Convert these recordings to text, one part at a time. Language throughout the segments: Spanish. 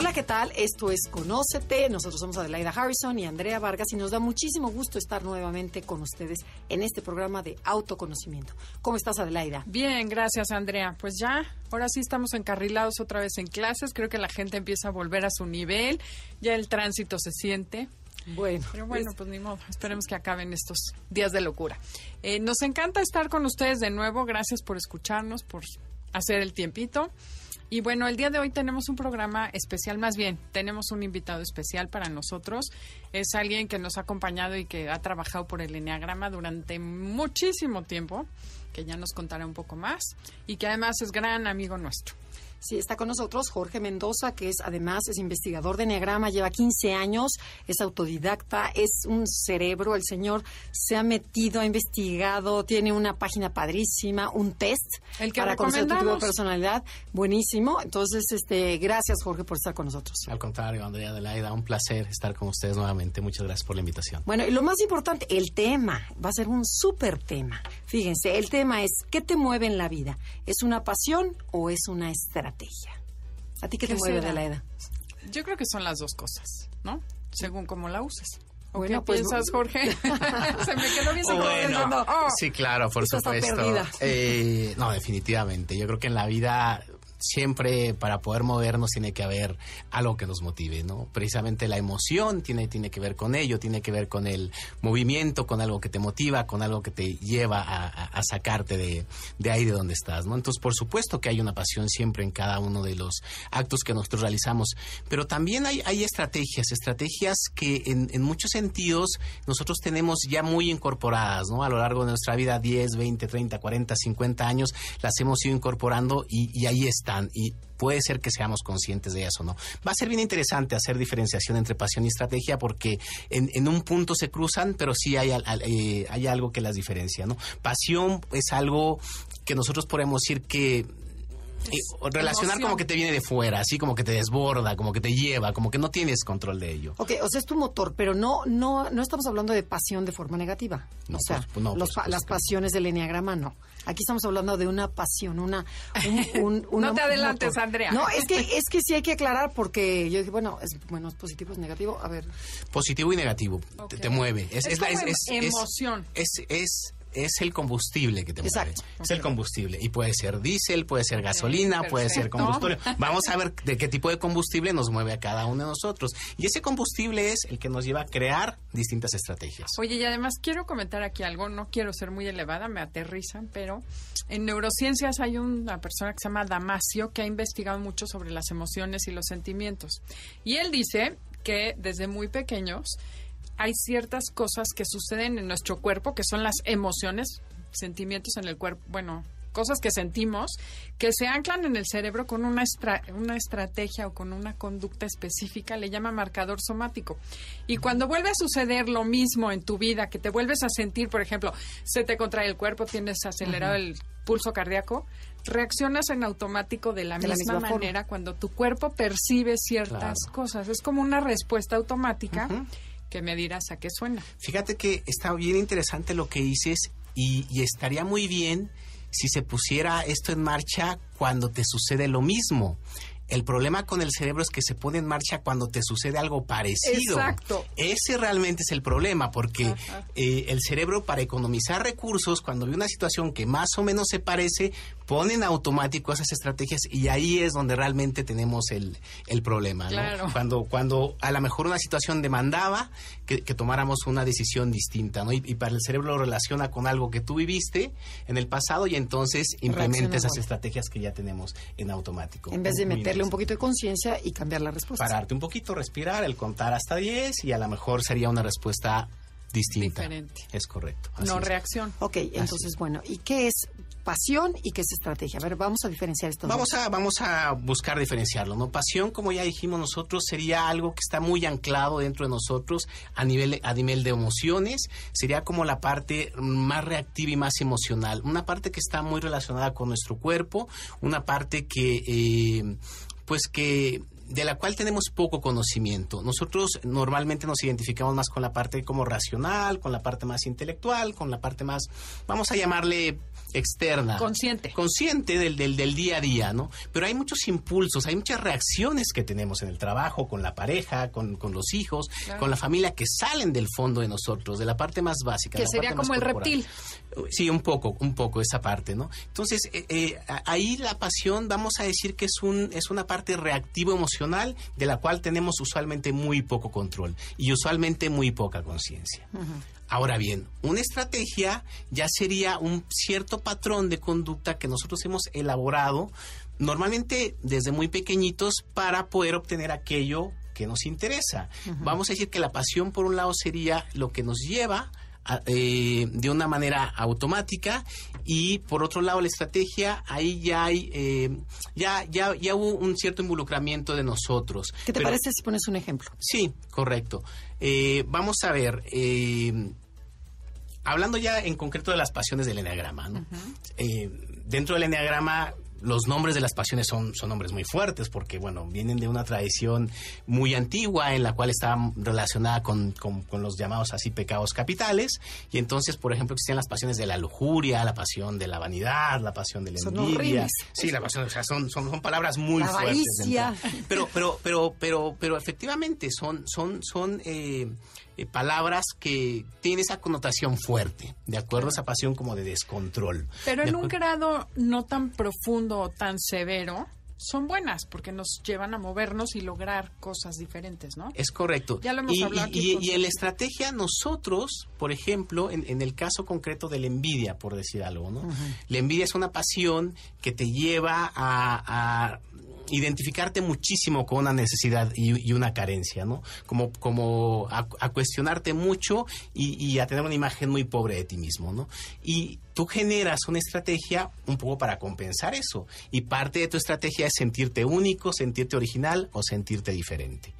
Hola, ¿qué tal? Esto es Conócete. Nosotros somos Adelaida Harrison y Andrea Vargas y nos da muchísimo gusto estar nuevamente con ustedes en este programa de autoconocimiento. ¿Cómo estás, Adelaida? Bien, gracias, Andrea. Pues ya, ahora sí estamos encarrilados otra vez en clases. Creo que la gente empieza a volver a su nivel. Ya el tránsito se siente. Bueno, Pero bueno, pues ni modo. Esperemos que acaben estos días de locura. Eh, nos encanta estar con ustedes de nuevo. Gracias por escucharnos, por hacer el tiempito. Y bueno, el día de hoy tenemos un programa especial, más bien, tenemos un invitado especial para nosotros. Es alguien que nos ha acompañado y que ha trabajado por el Enneagrama durante muchísimo tiempo, que ya nos contará un poco más, y que además es gran amigo nuestro. Sí, está con nosotros Jorge Mendoza, que es además es investigador de Enneagrama, lleva 15 años, es autodidacta, es un cerebro, el señor se ha metido, ha investigado, tiene una página padrísima, un test El que para conocer tu tipo de recomendamos. personalidad, buenísimo. Entonces, este, gracias Jorge por estar con nosotros. Al contrario, Andrea Adelaida, un placer estar con ustedes nuevamente. Muchas gracias por la invitación. Bueno, y lo más importante, el tema. Va a ser un súper tema. Fíjense, el tema es, ¿qué te mueve en la vida? ¿Es una pasión o es una estrategia? ¿A ti qué te ¿Qué mueve será? de la edad? Yo creo que son las dos cosas, ¿no? Según cómo la uses. ¿O Bueno, ¿Qué pues, piensas, Jorge? Se me quedó bien pensando, oh, sí, claro, por supuesto. Eh, no, definitivamente. Yo creo que en la vida siempre para poder movernos tiene que haber algo que nos motive, ¿no? Precisamente la emoción tiene, tiene que ver con ello, tiene que ver con el movimiento, con algo que te motiva, con algo que te lleva a, sacarte de, de ahí de donde estás, ¿no? Entonces, por supuesto que hay una pasión siempre en cada uno de los actos que nosotros realizamos, pero también hay, hay estrategias, estrategias que en, muchos sentidos nosotros tenemos ya muy incorporadas, ¿no? A lo largo de nuestra vida, 10, 20, 30, 40, 50 años, las hemos ido incorporando y, ahí Y puede ser que seamos conscientes de eso, ¿no? Va a ser bien interesante hacer diferenciación entre pasión y estrategia porque en, en un punto se cruzan, pero sí hay, al- eh, hay algo que las diferencia, ¿no? Pasión es algo que nosotros podemos decir que eh, relacionar emoción. como que te viene de fuera, así como que te desborda, como que te lleva, como que no tienes control de ello. Ok, o sea, es tu motor, pero no, no, no estamos hablando de pasión de forma negativa. No, o sea, por- no, los las pasiones del enneagrama no. Aquí estamos hablando de una pasión, una, un, un- una- No te adelantes, motor. Andrea. No, es que, es que sí hay que aclarar porque yo dije, bueno, es, bueno, es positivo, es negativo. A ver, Positivo y negativo, te, mueve. Es, Es la- como emoción. Es, es, es el combustible que te mueve. Es el combustible. Y puede ser diésel, puede ser gasolina, puede ser combustible. Vamos a ver de qué tipo de combustible nos mueve a cada uno de nosotros. Y ese combustible es el que nos lleva a crear distintas estrategias. Oye, y además quiero comentar aquí algo, no quiero ser muy elevada, me aterrizan, pero en neurociencias hay una persona que se llama Damasio que ha investigado mucho sobre las emociones y los sentimientos. Y él dice que desde muy pequeños hay ciertas cosas que suceden en nuestro cuerpo, que son las emociones, sentimientos en el cuerpo, bueno, cosas que sentimos, que se anclan en el cerebro con una, estra- una estrategia o con una conducta específica, le llama marcador somático. Y cuando vuelve a suceder lo mismo en tu vida, que te vuelves a sentir, por ejemplo, se te contrae el cuerpo, tienes acelerado el pulso cardíaco, reaccionas en automático de la, De la misma, forma. manera cuando tu cuerpo percibe ciertas Claro. cosas. Es como una respuesta automática que me dirás a qué suena. Fíjate que está bien interesante lo que dices y, y estaría muy bien si se pusiera esto en marcha cuando te sucede lo mismo. El problema con el cerebro es que se pone en marcha cuando te sucede algo parecido. Exacto. Ese realmente es el problema, porque eh, el cerebro para economizar recursos, cuando ve una situación que más o menos se parece, pone en automático esas estrategias y ahí es donde realmente tenemos el, el problema. ¿no? Claro. Cuando, cuando a lo mejor una situación demandaba que, que tomáramos una decisión distinta, ¿no? Y, y para el cerebro lo relaciona con algo que tú viviste en el pasado y entonces implementa esas estrategias que ya tenemos en automático. en vez de Muy un poquito de conciencia y cambiar la respuesta. Pararte un poquito, respirar, el contar hasta 10 y a lo mejor sería una respuesta distinta. Diferente. Es correcto. no reacción. Ok, entonces, bueno, ¿y qué es pasión y qué es estrategia? A ver, vamos a diferenciar esto. Vamos a, vamos a buscar diferenciarlo, ¿no? Pasión, como ya dijimos nosotros, sería algo que está muy anclado dentro de nosotros a nivel, a nivel de emociones, sería como la parte más reactiva y más emocional, una parte que está muy relacionada con nuestro cuerpo, una parte que, eh, pues que de la cual tenemos poco conocimiento. Nosotros normalmente nos identificamos más con la parte como racional, con la parte más intelectual, con la parte más, vamos a llamarle externa. Consciente. Consciente del, del, del, día a día, ¿no? Pero hay muchos impulsos, hay muchas reacciones que tenemos en el trabajo, con la pareja, con, con los hijos, claro. con la familia, que salen del fondo de nosotros, de la parte más básica. Que sería como el reptil. Sí, un poco, un poco esa parte, ¿no? Entonces, eh, eh, ahí la pasión, vamos a decir que es, un, es una parte reactivo emocional de la cual tenemos usualmente muy poco control y usualmente muy poca conciencia. Uh -huh. Ahora bien, una estrategia ya sería un cierto patrón de conducta que nosotros hemos elaborado normalmente desde muy pequeñitos para poder obtener aquello que nos interesa. Uh -huh. Vamos a decir que la pasión por un lado sería lo que nos lleva a, eh, de una manera automática y por otro lado la estrategia ahí ya hay eh, ya ya ya hubo un cierto involucramiento de nosotros. ¿Qué te Pero, parece si pones un ejemplo? Sí, correcto. Eh, vamos a ver. hablando ya en concreto de las pasiones del enneagrama, ¿no? uh -huh. dentro del enneagrama los nombres de las pasiones son, son nombres muy fuertes porque, bueno, vienen de una tradición muy antigua en la cual está relacionada con, con, con, los llamados así pecados capitales. Y entonces, por ejemplo, existían las pasiones de la lujuria, la pasión de la vanidad, la pasión de la son envidia. Horribles. Sí, la pasión, o sea, son, son, son palabras muy la fuertes. Pero, pero, pero, pero, pero efectivamente son, son, son eh, eh, palabras que tienen esa connotación fuerte, de acuerdo a esa pasión como de descontrol. Pero de en un grado no tan profundo o tan severo, son buenas porque nos llevan a movernos y lograr cosas diferentes, ¿no? Es correcto. Ya lo hemos y, hablado aquí. Y, y, en la estrategia, nosotros, por ejemplo, en, en, el caso concreto de la envidia, por decir algo, ¿no? Uh -huh. La envidia es una pasión que te lleva a, a identificarte muchísimo con una necesidad y, una carencia, ¿no? Como, como a, a cuestionarte mucho y, y, a tener una imagen muy pobre de ti mismo, ¿no? Y tú generas una estrategia un poco para compensar eso. Y parte de tu estrategia es sentirte único, sentirte original o sentirte diferente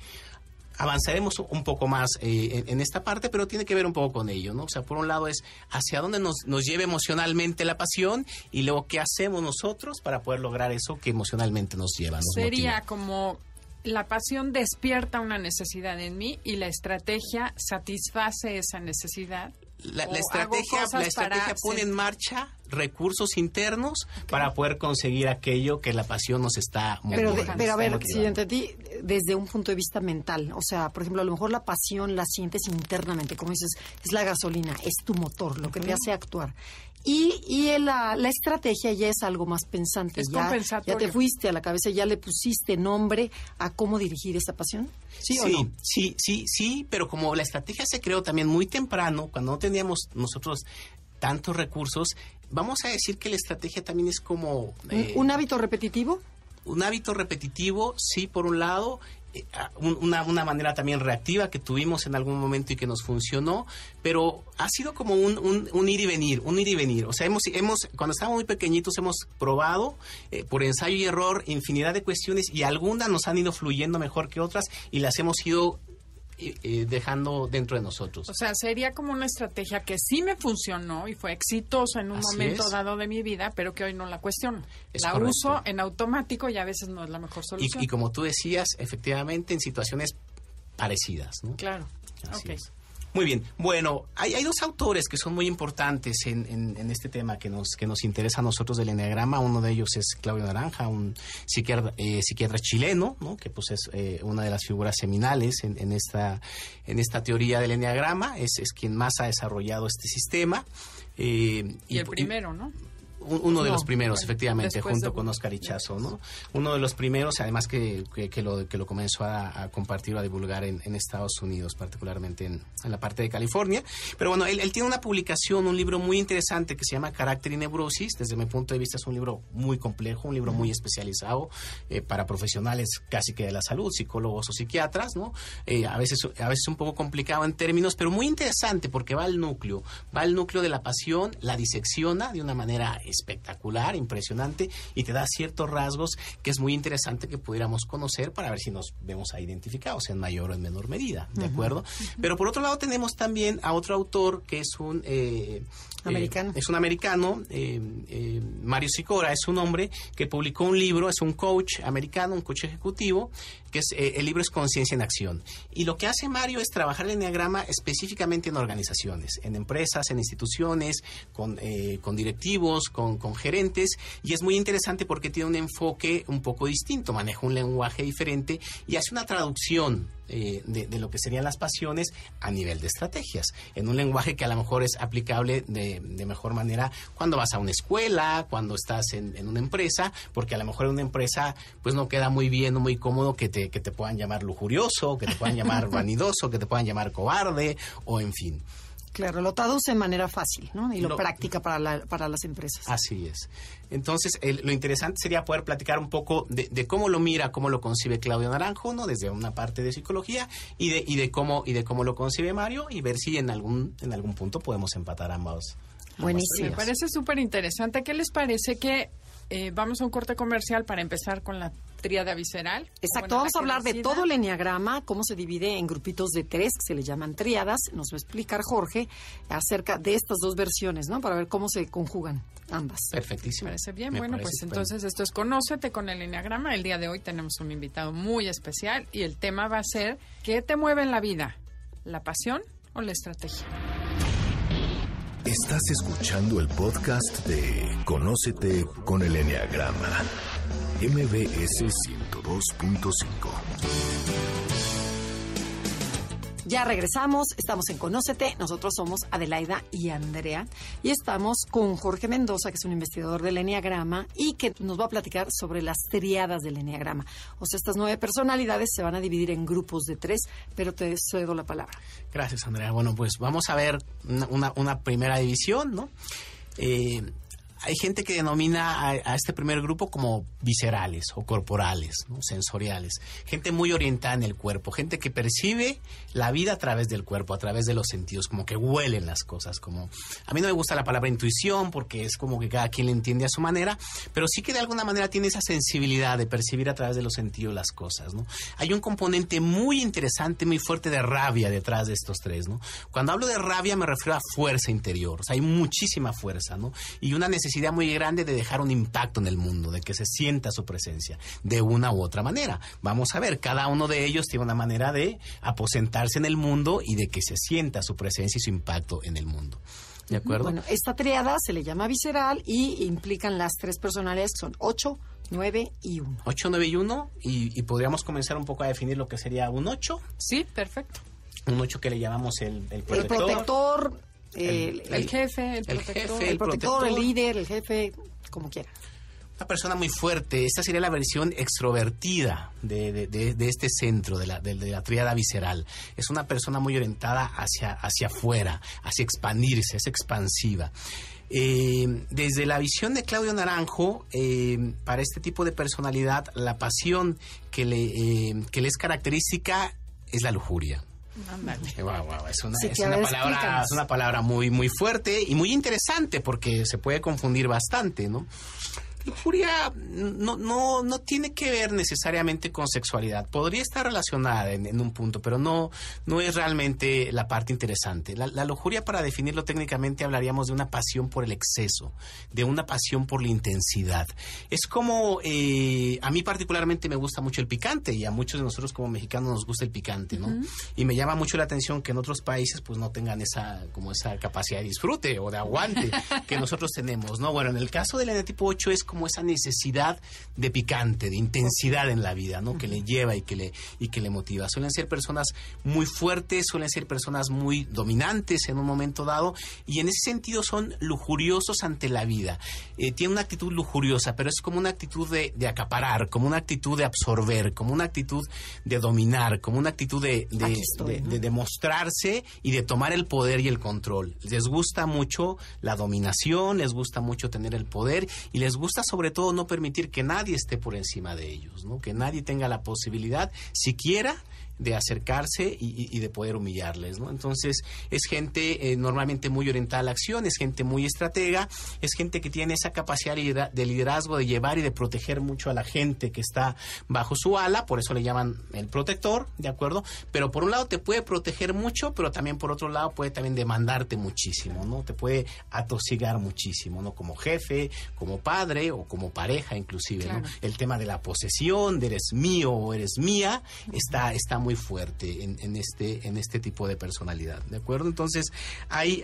avanzaremos un poco más eh, en, en, esta parte, pero tiene que ver un poco con ello, ¿no? O sea, por un lado es hacia dónde nos, nos lleva emocionalmente la pasión y luego qué hacemos nosotros para poder lograr eso que emocionalmente nos lleva. Nos Sería motiva. como la pasión despierta una necesidad en mí y la estrategia satisface esa necesidad. La, la estrategia, la estrategia pone en marcha recursos internos okay. para poder conseguir aquello que la pasión nos está pero, moviendo. pero a ver, si yo entendí desde un punto de vista mental, o sea, por ejemplo, a lo mejor la pasión la sientes internamente, como dices, es la gasolina, es tu motor, lo que uh -huh. te hace actuar. Y, y la, la, estrategia ya es algo más pensante. Es ya, ya te fuiste a la cabeza, ya le pusiste nombre a cómo dirigir esa pasión. ¿Sí, sí o no? Sí, sí, sí, pero como la estrategia se creó también muy temprano, cuando no teníamos nosotros tantos recursos, vamos a decir que la estrategia también es como... Eh, ¿Un, hábito repetitivo? Un hábito repetitivo, sí, por un lado, eh, una, una, manera también reactiva que tuvimos en algún momento y que nos funcionó, pero ha sido como un, un, un ir y venir, un ir y venir. O sea, hemos, hemos cuando estábamos muy pequeñitos hemos probado eh, por ensayo y error infinidad de cuestiones y algunas nos han ido fluyendo mejor que otras y las hemos ido eh, dejando dentro de nosotros. O sea, sería como una estrategia que sí me funcionó y fue exitosa en un Así momento es. dado de mi vida, pero que hoy no la cuestiono. Es la correcto. uso en automático y a veces no es la mejor solución. Y, y, como tú decías, efectivamente en situaciones parecidas, ¿no? Claro. Así okay. es. Muy bien. Bueno, hay, hay, dos autores que son muy importantes en, en, en, este tema que nos, que nos interesa a nosotros del Enneagrama. Uno de ellos es Claudio Naranja, un psiquiatra, eh, psiquiatra chileno, ¿no? que pues es eh, una de las figuras seminales en, en, esta, en esta teoría del Enneagrama. Es, es quien más ha desarrollado este sistema. Eh, y, y, el primero, ¿no? Uno de los primeros, efectivamente, junto de- con Oscar Ichazo, ¿no? Uno de los primeros, además que, que, que lo, que lo comenzó a, a compartir o a divulgar en, en Estados Unidos, particularmente en, en la parte de California. Pero bueno, él, él tiene una publicación, un libro muy interesante que se llama Carácter y Neurosis. Desde mi punto de vista es un libro muy complejo, un libro muy especializado eh, para profesionales casi que de la salud, psicólogos o psiquiatras, ¿no? Eh, a veces a veces un poco complicado en términos, pero muy interesante porque va al núcleo, va al núcleo de la pasión, la disecciona de una manera espectacular, impresionante y te da ciertos rasgos que es muy interesante que pudiéramos conocer para ver si nos vemos ahí identificados en mayor o en menor medida, ¿de acuerdo? Pero por otro lado tenemos también a otro autor que es un eh, Americano. eh, es un americano, eh, eh, Mario Sicora, es un hombre que publicó un libro, es un coach americano, un coach ejecutivo, que es, el libro es Conciencia en Acción. Y lo que hace Mario es trabajar el enneagrama específicamente en organizaciones, en empresas, en instituciones, con, eh, con directivos, con, con gerentes, y es muy interesante porque tiene un enfoque un poco distinto, maneja un lenguaje diferente y hace una traducción de, de lo que serían las pasiones a nivel de estrategias, en un lenguaje que a lo mejor es aplicable de, de mejor manera cuando vas a una escuela, cuando estás en, en una empresa, porque a lo mejor en una empresa pues no queda muy bien o muy cómodo que te, que te puedan llamar lujurioso, que te puedan llamar vanidoso, que te puedan llamar cobarde o en fin. Claro, lo traduce de manera fácil, ¿no? Y lo, Lo- práctica para, la- para las empresas. Así es. Entonces, el- lo interesante sería poder platicar un poco de, de cómo lo mira, cómo lo concibe Claudio Naranjo, ¿no? Desde una parte de psicología y de, y de cómo y de cómo lo concibe Mario y ver si en algún en algún punto podemos empatar ambos. Buenísimo. Me parece súper interesante. ¿Qué les parece que eh, vamos a un corte comercial para empezar con la tríada visceral? Exacto, Bueno, vamos a hablar de todo el enneagrama, cómo se divide en grupitos de tres, que se le llaman tríadas. Nos va a explicar Jorge acerca de estas dos versiones, ¿no? Para ver cómo se conjugan ambas. Perfectísimo. Me parece bien. Me bueno, parece pues estupendo. entonces esto es Conócete con el Enneagrama. El día de hoy tenemos un invitado muy especial y el tema va a ser ¿qué te mueve en la vida? ¿La pasión o la estrategia? Estás escuchando el podcast de Conócete con el Enneagrama. MBS 102.5. Ya regresamos, estamos en Conócete, nosotros somos Adelaida y Andrea y estamos con Jorge Mendoza, que es un investigador del Enneagrama y que nos va a platicar sobre las triadas del Enneagrama. O sea, estas nueve personalidades se van a dividir en grupos de tres, pero te cedo la palabra. Gracias, Andrea. Bueno, pues vamos a ver una, una- una primera división, ¿no? Eh, hay gente que denomina a, este primer grupo como viscerales o corporales, sensoriales. Gente muy orientada en el cuerpo, gente que percibe la vida a través del cuerpo, a través de los sentidos, como que huelen las cosas. Como a mí no me gusta la palabra intuición porque es como que cada quien le entiende a su manera, pero sí que de alguna manera tiene esa sensibilidad de percibir a través de los sentidos las cosas. ¿no? Hay un componente muy interesante, muy fuerte de rabia detrás de estos tres. ¿no? Cuando hablo de rabia me refiero a fuerza interior, hay muchísima fuerza ¿no? y una necesidad muy grande de dejar un impacto en el mundo, de que se sienta su presencia de una u otra manera. Vamos a ver, cada uno de ellos tiene una manera de aposentarse en el mundo y de que se sienta su presencia y su impacto en el mundo. ¿De acuerdo? Bueno, esta triada se le llama visceral y implican las tres personalidades que son 8, 9 y 1. 8, 9 y 1 y, y podríamos comenzar un poco a definir lo que sería un 8, Sí, perfecto. un 8 que le llamamos el, el El protector. Protector, el, El- el- El jefe, el, el protector. jefe, el el protector, el protector. líder, el jefe, como quiera. Una persona muy fuerte. Esta sería la versión extrovertida de, de- de- de este centro, de la, de, la tríada visceral. Es una persona muy orientada hacia, hacia afuera, hacia expandirse, es expansiva. Eh, desde la visión de Claudio Naranjo, eh, para este tipo de personalidad, la pasión que le, eh, que le es característica es la lujuria. Es una, Sí, es una palabra, es una palabra muy, muy fuerte y muy interesante porque se puede confundir bastante, ¿no? Lujuria no, no, no tiene que ver necesariamente con sexualidad. Podría estar relacionada en, en un punto, pero no, no es realmente la parte interesante. La, la lujuria, para definirlo técnicamente, hablaríamos de una pasión por el exceso, de una pasión por la intensidad. Es como, eh, a mí particularmente me gusta mucho el picante y a muchos de nosotros como mexicanos nos gusta el picante, ¿no? Y me llama mucho la atención que en otros países pues no tengan esa, como esa capacidad de disfrute o de aguante que nosotros tenemos, ¿no? Bueno, en el caso del tipo 8 es como esa necesidad de picante, de intensidad en la vida, ¿no? Que le lleva y que le, y que le motiva. Suelen ser personas muy fuertes, suelen ser personas muy dominantes en un momento dado y en ese sentido son lujuriosos ante la vida. Eh, tienen una actitud lujuriosa, pero es como una actitud de, de, acaparar, como una actitud de absorber, como una actitud de dominar, como una actitud de, de, de demostrarse y de tomar el poder y el control. Les gusta mucho la dominación, les gusta mucho tener el poder y les gusta sobre todo no permitir que nadie esté por encima de ellos, ¿no? que nadie tenga la posibilidad siquiera de acercarse y, de poder humillarles, ¿no? Entonces, es gente eh, normalmente muy orientada a la acción, es gente muy estratega, es gente que tiene esa capacidad de liderazgo de llevar y de proteger mucho a la gente que está bajo su ala, por eso le llaman el protector, ¿de acuerdo? Pero por un lado te puede proteger mucho, pero también por otro lado puede también demandarte muchísimo, ¿no? Te puede atosigar muchísimo, ¿no? Como jefe, como padre o como pareja inclusive, ¿no? El tema de la posesión, de eres mío o eres mía, está, está muy fuerte en, este, en este tipo de personalidad, ¿de acuerdo? Entonces, hay,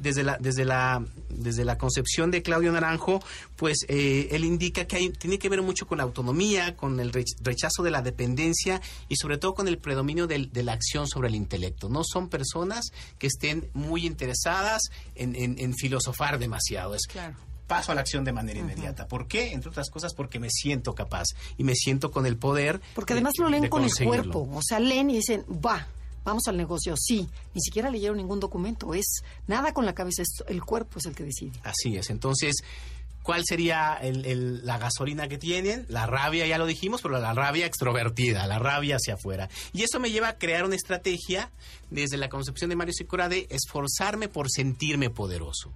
desde la, desde la, desde la concepción de Claudio Naranjo, pues eh, él indica que hay, tiene que ver mucho con la autonomía, con el rechazo de la dependencia y sobre todo con el predominio de la acción sobre el intelecto. No son personas que estén muy interesadas en, en, filosofar demasiado. Es, claro paso a la acción de manera inmediata. ¿Por qué? Entre otras cosas porque me siento capaz y me siento con el poder. Porque además lo leen con el cuerpo, o sea, leen y dicen, va, vamos al negocio, sí, ni siquiera leyeron ningún documento, es nada con la cabeza, es el cuerpo es el que decide. Así es, entonces... ¿Cuál sería la gasolina que tienen? La rabia, ya lo dijimos, pero la rabia extrovertida, la rabia hacia afuera. Y eso me lleva a crear una estrategia desde la concepción de Mario Sicora de esforzarme por sentirme poderoso.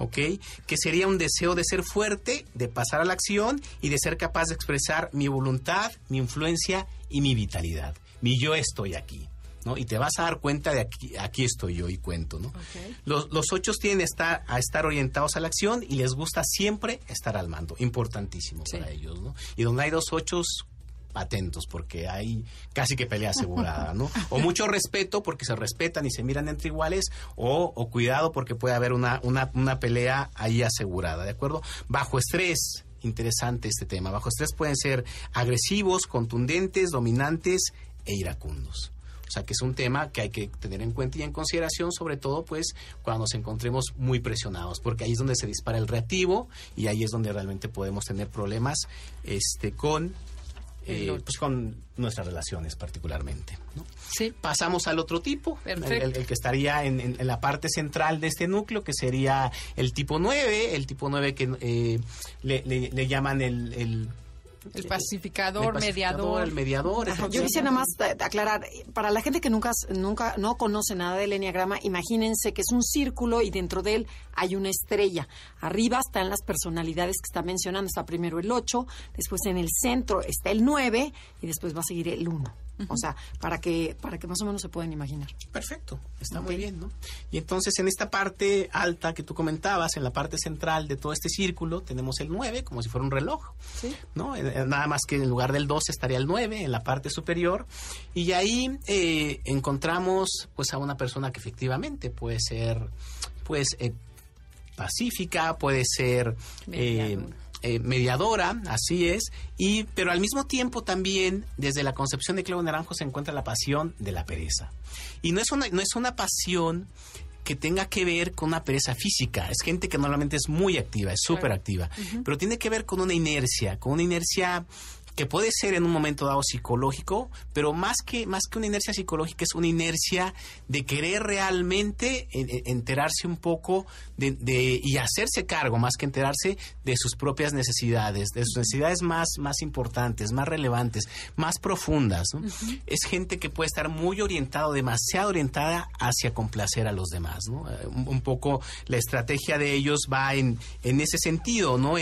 ¿Ok? Que sería un deseo de ser fuerte, de pasar a la acción y de ser capaz de expresar mi voluntad, mi influencia y mi vitalidad. Mi yo estoy aquí. ¿no? Y te vas a dar cuenta de aquí, aquí estoy yo y cuento, ¿no? Los, los ocho tienen estar, a estar orientados a la acción y les gusta siempre estar al mando, importantísimo para ellos, ¿no? Y donde hay dos ochos, atentos porque hay casi que pelea asegurada, ¿no? O mucho respeto porque se respetan y se miran entre iguales o, cuidado porque puede haber una, una, una pelea ahí asegurada, ¿de acuerdo? Bajo estrés, interesante este tema, bajo estrés pueden ser agresivos, contundentes, dominantes e iracundos. O sea, que es un tema que hay que tener en cuenta y en consideración, sobre todo, pues, cuando nos encontremos muy presionados, porque ahí es donde se dispara el reactivo y ahí es donde realmente podemos tener problemas este, con eh, pues con nuestras relaciones particularmente. Sí. Pasamos al otro tipo, el, que estaría en, la parte central de este núcleo, que sería el tipo 9, el tipo 9 que eh, le, llaman el el pacificador, mediador. El mediador. yo quisiera nada más aclarar, para la gente que nunca, nunca no conoce nada del enneagrama, imagínense que es un círculo y dentro de él hay una estrella. Arriba están las personalidades que está mencionando. Está primero el 8, después en el centro está el 9 y después va a seguir el 1. O sea, para que, para que más o menos se puedan imaginar. Perfecto, está muy bien, ¿no? Y entonces en esta parte alta que tú comentabas, en la parte central de todo este círculo, tenemos el 9, como si fuera un reloj, ¿Sí? ¿no? Eh, eh, nada más que en lugar del 12 estaría el 9 en la parte superior. Y ahí eh, encontramos pues a una persona que efectivamente puede ser, pues, pacífica, puede ser... Eh, mediadora, así es, y pero al mismo tiempo también desde la concepción de Claudio Naranjo se encuentra la pasión de la pereza. Y no es una, no es una pasión que tenga que ver con una pereza física. Es gente que normalmente es muy activa, es súper activa, pero tiene que ver con una inercia, con una inercia que puede ser en un momento dado psicológico, pero más que, más que una inercia psicológica es una inercia de querer realmente enterarse un poco de, y hacerse cargo, más que enterarse de sus propias necesidades, de sus necesidades más, más importantes, más relevantes, más profundas. Es gente que puede estar muy orientado, demasiado orientada hacia complacer a los demás. Eh, un, poco la estrategia de ellos va en, en ese sentido, ¿no?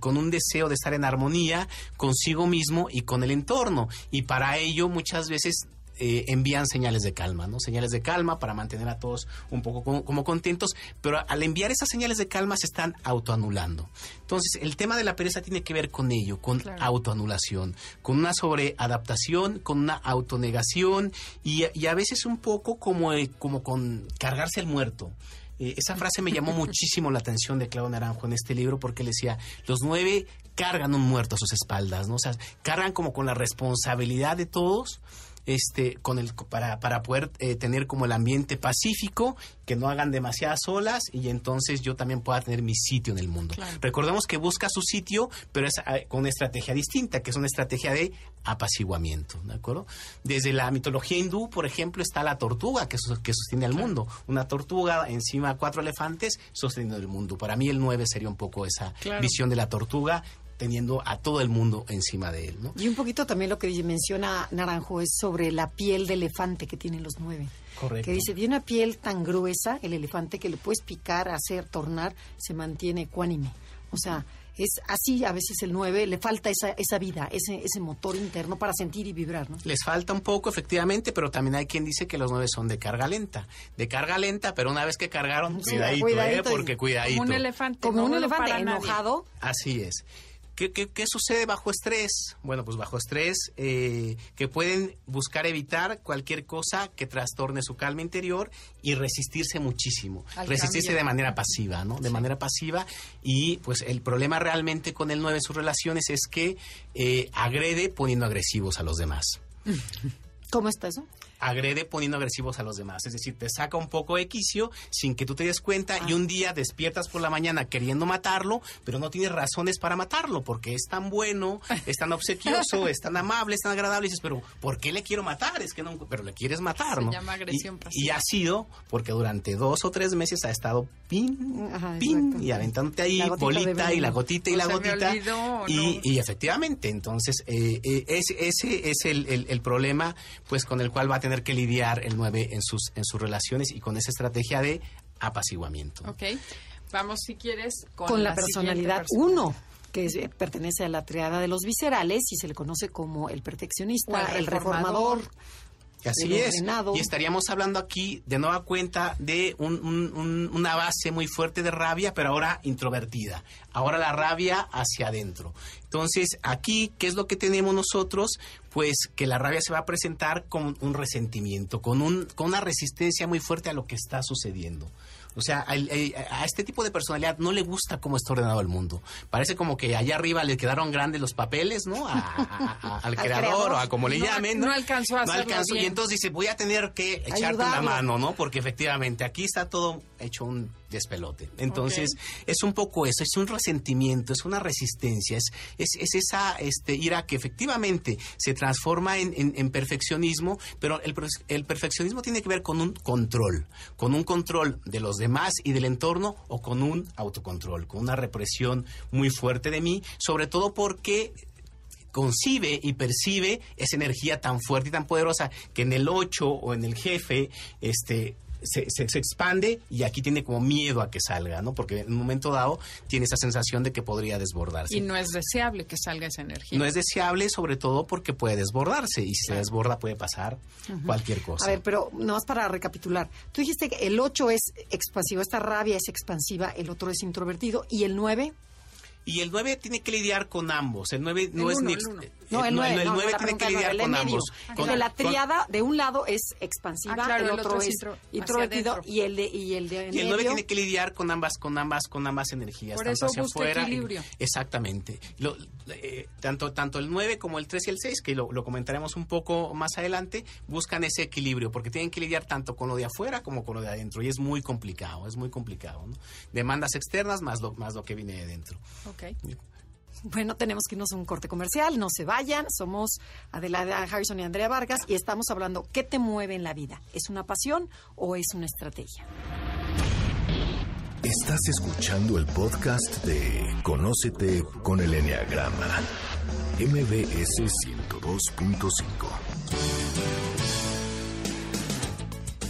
con un deseo de estar en armonía consigo mismo y con el entorno. Y para ello muchas veces eh, envían señales de calma, ¿no? Señales de calma para mantener a todos un poco como, contentos, pero al enviar esas señales de calma se están autoanulando. Entonces, el tema de la pereza tiene que ver con ello, con autoanulación, con una sobreadaptación, con una autonegación y, y a veces un poco como, como con cargarse el muerto Eh, esa frase me llamó muchísimo la atención de Claudio Naranjo en este libro porque decía, los nueve cargan un muerto a sus espaldas, ¿no? O sea, cargan como con la responsabilidad de todos este, con el, para, para poder eh, tener como el ambiente pacífico, que no hagan demasiadas olas y entonces yo también pueda tener mi sitio en el mundo. Recordemos que busca su sitio, pero es ah, con una estrategia distinta, que es una estrategia de apaciguamiento, ¿de acuerdo? Desde la mitología hindú, por ejemplo, está la tortuga que, que sostiene al mundo. Una tortuga encima de cuatro elefantes sosteniendo el mundo. Para mí el nueve sería un poco esa visión de la tortuga teniendo a todo el mundo encima de él. ¿no? Y un poquito también lo que menciona Naranjo es sobre la piel de elefante que tienen los nueve. Correcto. Que dice, tiene una piel tan gruesa, el elefante, que le puedes picar, hacer, tornar, se mantiene ecuánime. O sea, es así a veces el nueve, le falta esa, esa vida, ese, ese motor interno para sentir y vibrar, ¿no? Les falta un poco, efectivamente, pero también hay quien dice que los nueve son de carga lenta. De carga lenta, pero una vez que cargaron, cuidadito, ¿eh? Porque cuidadito. Como un elefante. Como un elefante enojado. Así es. ¿Qué, qué, sucede bajo estrés? Bueno, pues bajo estrés eh, que pueden buscar evitar cualquier cosa que trastorne su calma interior y resistirse muchísimo. resistirse de manera pasiva, ¿no? De manera pasiva. Y pues el problema realmente con el 9 en sus relaciones es que eh, agrede poniendo agresivos a los demás. ¿Cómo está eso? Agrede poniendo agresivos a los demás. Es decir, te saca un poco de quicio sin que tú te des cuenta y un día despiertas por la mañana queriendo matarlo, pero no tienes razones para matarlo porque es tan bueno, es tan obsequioso, es tan amable, es tan agradable. Y dices, pero ¿por qué le quiero matar? Es que no, pero le quieres matar, ¿no? Se llama agresión y, y, ha sido porque durante dos o tres meses ha estado pin, pin y aventándote ahí bolita y la gotita y la gotita. y, efectivamente, entonces eh, eh, ese, ese es el, el problema pues con el cual va a tener tener que lidiar el 9 en sus, en sus relaciones y con esa estrategia de apaciguamiento. Ok. Vamos, si quieres, con, la, personalidad 1 que pertenece a la triada de los viscerales y se le conoce como el perfeccionista, el reformador Así es. Y estaríamos hablando aquí de nueva cuenta de una base muy fuerte de rabia, pero ahora introvertida. Ahora la rabia hacia adentro. Entonces, aquí, ¿qué es lo que tenemos nosotros? Pues que la rabia se va a presentar con un resentimiento, con, un, con una resistencia muy fuerte a lo que está sucediendo. O sea, a, este tipo de personalidad no le gusta cómo está ordenado el mundo. Parece como que allá arriba le quedaron grandes los papeles, ¿no? al, creador, o a como le llamen. ¿no? no alcanzó a No alcanzó. Y entonces dice, voy a tener que echarte una mano, ¿no? Porque efectivamente aquí está todo hecho un despelote. Entonces, es un poco eso, es un resentimiento, es una resistencia, es, es, esa este, ira que efectivamente se transforma en, perfeccionismo, pero el, el, perfeccionismo tiene que ver con un control, con un control de los demás y del entorno o con un autocontrol, con una represión muy fuerte de mí, sobre todo porque concibe y percibe esa energía tan fuerte y tan poderosa que en el 8 o en el jefe este se, se, expande y aquí tiene como miedo a que salga, ¿no? Porque en un momento dado tiene esa sensación de que podría desbordarse. Y no es deseable que salga esa energía. No es deseable, sobre todo porque puede desbordarse y si se desborda puede pasar cualquier cosa. A ver, pero no más para recapitular. Tú dijiste que el 8 es expansivo, esta rabia es expansiva, el otro es introvertido y el 9 y el 9 tiene que lidiar con ambos. El 9 no es ni... No, el 9, tiene que lidiar con ambos. Con, la triada de un lado es expansiva, ah, el, otro es introvertido y el de y el de Y el 9 tiene que lidiar con ambas con ambas con ambas energías, Por tanto hacia afuera. Equilibrio. Exactamente. Lo, eh, tanto tanto el 9 como el 3 y el 6, que lo, lo comentaremos un poco más adelante, buscan ese equilibrio porque tienen que lidiar tanto con lo de afuera como con lo de adentro y es muy complicado, es muy complicado, ¿no? Demandas externas más lo más lo que viene de dentro. Bueno, tenemos que irnos a un corte comercial, no se vayan. Somos Adelaida Harrison y Andrea Vargas y estamos hablando qué te mueve en la vida. ¿Es una pasión o es una estrategia? Estás escuchando el podcast de Conócete con el Enneagrama, MBS 102.5.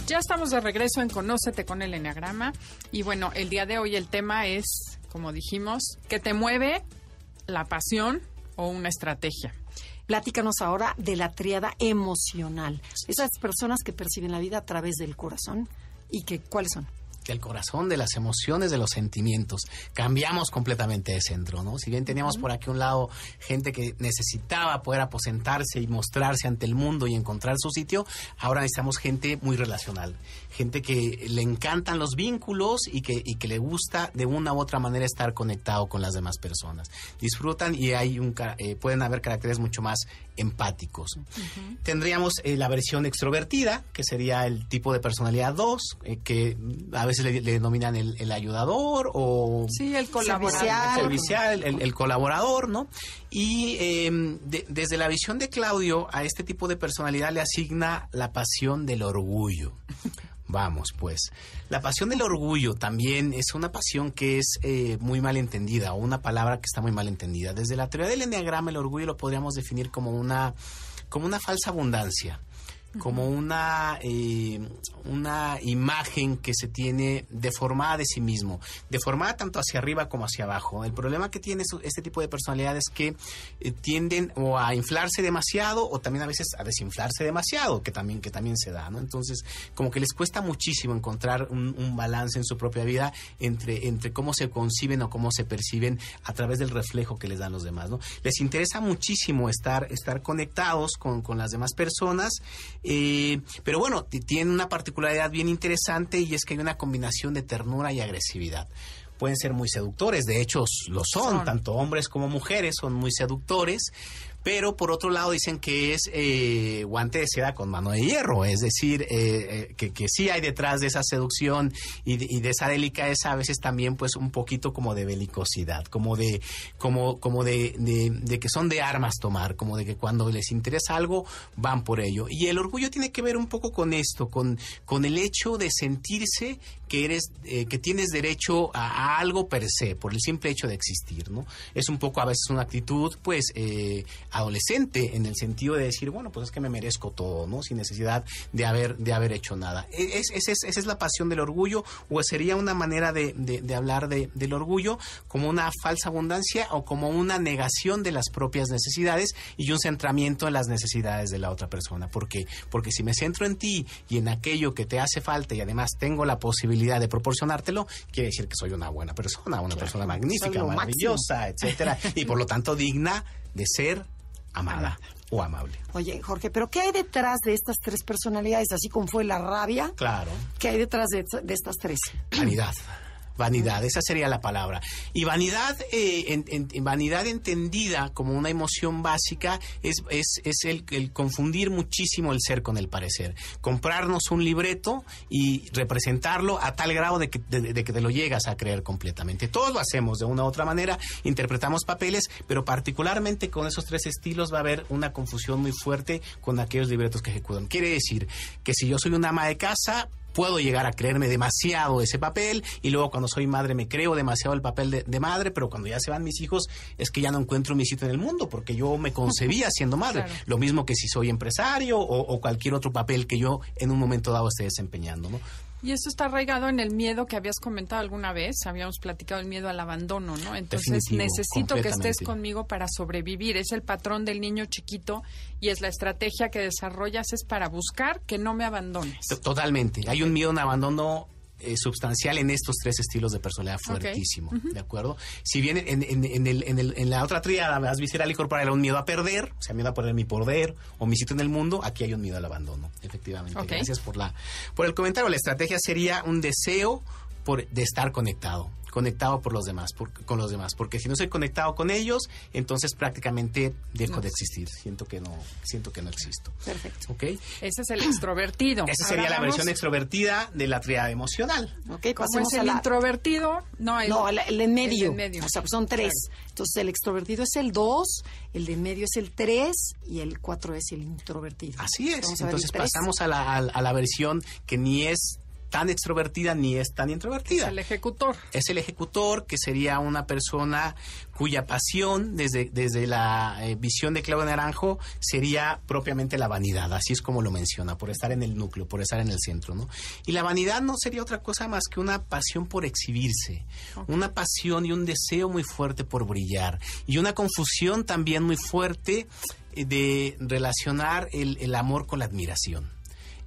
Ya estamos de regreso en Conócete con el Enneagrama y bueno, el día de hoy el tema es como dijimos, que te mueve la pasión o una estrategia. Platícanos ahora de la triada emocional. Esas personas que perciben la vida a través del corazón y que cuáles son. del corazón, de las emociones, de los sentimientos. Cambiamos completamente de centro, ¿no? Si bien teníamos por aquí un lado gente que necesitaba poder aposentarse y mostrarse ante el mundo y encontrar su sitio, ahora necesitamos gente muy relacional, gente que le encantan los vínculos y que, y que le gusta de una u otra manera estar conectado con las demás personas. Disfrutan y hay un, eh, pueden haber caracteres mucho más empáticos. Tendríamos eh, la versión extrovertida, que sería el tipo de personalidad 2, eh, que a veces le, denominan el, ayudador o... Sí, el colaborador. Servicial, el, colaborador, ¿no? Y em, desde la visión de Claudio, a este tipo de personalidad le asigna la pasión del orgullo. Vamos, pues. La pasión del orgullo también es una pasión que es eh, muy mal entendida, o una palabra que está muy mal entendida. Desde la teoría del enneagrama, el orgullo lo podríamos definir como una, como una falsa abundancia como una, eh, una imagen que se tiene deformada de sí mismo, deformada tanto hacia arriba como hacia abajo. El problema que tiene este tipo de personalidades es que eh, tienden o a inflarse demasiado o también a veces a desinflarse demasiado, que también, que también se da, ¿no? Entonces, como que les cuesta muchísimo encontrar un, balance en su propia vida entre, entre cómo se conciben o cómo se perciben a través del reflejo que les dan los demás, ¿no? Les interesa muchísimo estar, estar conectados con, con las demás personas eh, pero bueno, tiene una particularidad bien interesante y es que hay una combinación de ternura y agresividad. Pueden ser muy seductores, de hecho lo son, tanto hombres como mujeres son muy seductores, pero por otro lado dicen que es eh, guante de seda con mano de hierro, es decir, eh, eh, que, que, sí hay detrás de esa seducción y de, esa delicadeza a veces también pues un poquito como de belicosidad, como de, como, como de, de, que son de armas tomar, como de que cuando les interesa algo van por ello. Y el orgullo tiene que ver un poco con esto, con, con el hecho de sentirse que eres, que tienes derecho a, algo per se, por el simple hecho de existir, ¿no? Es un poco a veces una actitud pues adolescente en el sentido de decir, bueno, pues es que me merezco todo, ¿no? Sin necesidad de haber, de haber hecho nada. E, es, esa es la pasión del orgullo o sería una manera de, de, hablar de, del orgullo como una falsa abundancia o como una negación de las propias necesidades y un centramiento en las necesidades de la otra persona. ¿Por qué? Porque si me centro en ti y en aquello que te hace falta y además tengo la posibilidad de proporcionártelo, quiere decir que soy una buena persona, una persona magnífica, maravillosa, etcétera, y por lo tanto digna de ser amada o amable. Oye, Jorge, pero ¿qué hay detrás de estas tres personalidades? Así como fue la rabia. Claro. ¿Qué hay detrás de, de estas tres? Vanidad. Vanidad, esa sería la palabra. Y vanidad, eh, en, vanidad entendida como una emoción básica, es, es, es el, confundir muchísimo el ser con el parecer. Comprarnos un libreto y representarlo a tal grado de que, de, que te lo llegas a creer completamente. Todos lo hacemos de una u otra manera, interpretamos papeles, pero particularmente con esos tres estilos va a haber una confusión muy fuerte con aquellos libretos que ejecutan. Quiere decir que si yo soy una ama de casa, puedo llegar a creerme demasiado ese papel y luego cuando soy madre me creo demasiado el papel de, madre, pero cuando ya se van mis hijos es que ya no encuentro mi sitio en el mundo porque yo me concebía siendo madre. Lo mismo que si soy empresario o, o, cualquier otro papel que yo en un momento dado esté desempeñando, ¿no? Y eso está arraigado en el miedo que habías comentado alguna vez, habíamos platicado el miedo al abandono, ¿no? Entonces necesito que estés conmigo para sobrevivir, es el patrón del niño chiquito y es la estrategia que desarrollas es para buscar que no me abandones. Totalmente, hay un miedo a un abandono eh, sustancial en estos tres estilos de personalidad fuertísimo, ¿de acuerdo? Si bien en, en, el, en, la otra triada, más visceral y corporal, era un miedo a perder, o sea, miedo a perder mi poder o mi sitio en el mundo, aquí hay un miedo al abandono, efectivamente. Gracias por, la, por el comentario. La estrategia sería un deseo por, de estar conectado conectado por los demás, con los demás, porque si no soy conectado con ellos, entonces prácticamente dejo de existir. Siento que no, siento que no existo. Perfecto. ¿Ok? Ese es el extrovertido. Esa sería la versión extrovertida de la triada emocional. Ok, ¿Cómo es el introvertido? No, el, no, el, en medio. O sea, son tres. Entonces el extrovertido es el dos, el de medio es el tres y el cuatro es el introvertido. Así es. Entonces pasamos a la, a la versión que ni es tan extrovertida ni es tan introvertida. Es el ejecutor. Es el ejecutor, que sería una persona cuya pasión, desde, desde la eh, visión de Claudio Naranjo, sería propiamente la vanidad, así es como lo menciona, por estar en el núcleo, por estar en el centro, ¿no? Y la vanidad no sería otra cosa más que una pasión por exhibirse, una pasión y un deseo muy fuerte por brillar, y una confusión también muy fuerte eh, de relacionar el, el amor con la admiración.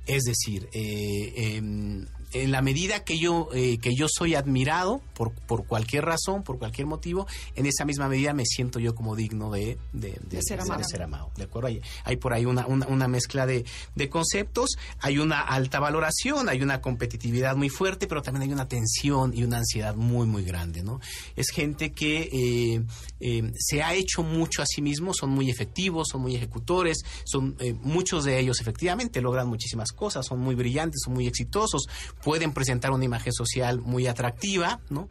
Es decir, eh, em, en la medida que yo, eh, que yo soy admirado por, por cualquier razón, por cualquier motivo, en esa misma medida me siento yo como digno de, de, ser, amado. ¿De acuerdo? Hay, hay por ahí una, una, mezcla de, de, conceptos, hay una alta valoración, hay una competitividad muy fuerte, pero también hay una tensión y una ansiedad muy, muy grande, ¿no? Es gente que eh, eh, se ha hecho mucho a sí mismo, son muy efectivos, son muy ejecutores, son muchos de ellos efectivamente logran muchísimas cosas, son muy brillantes, son muy exitosos, pueden presentar una imagen social muy atractiva, ¿no?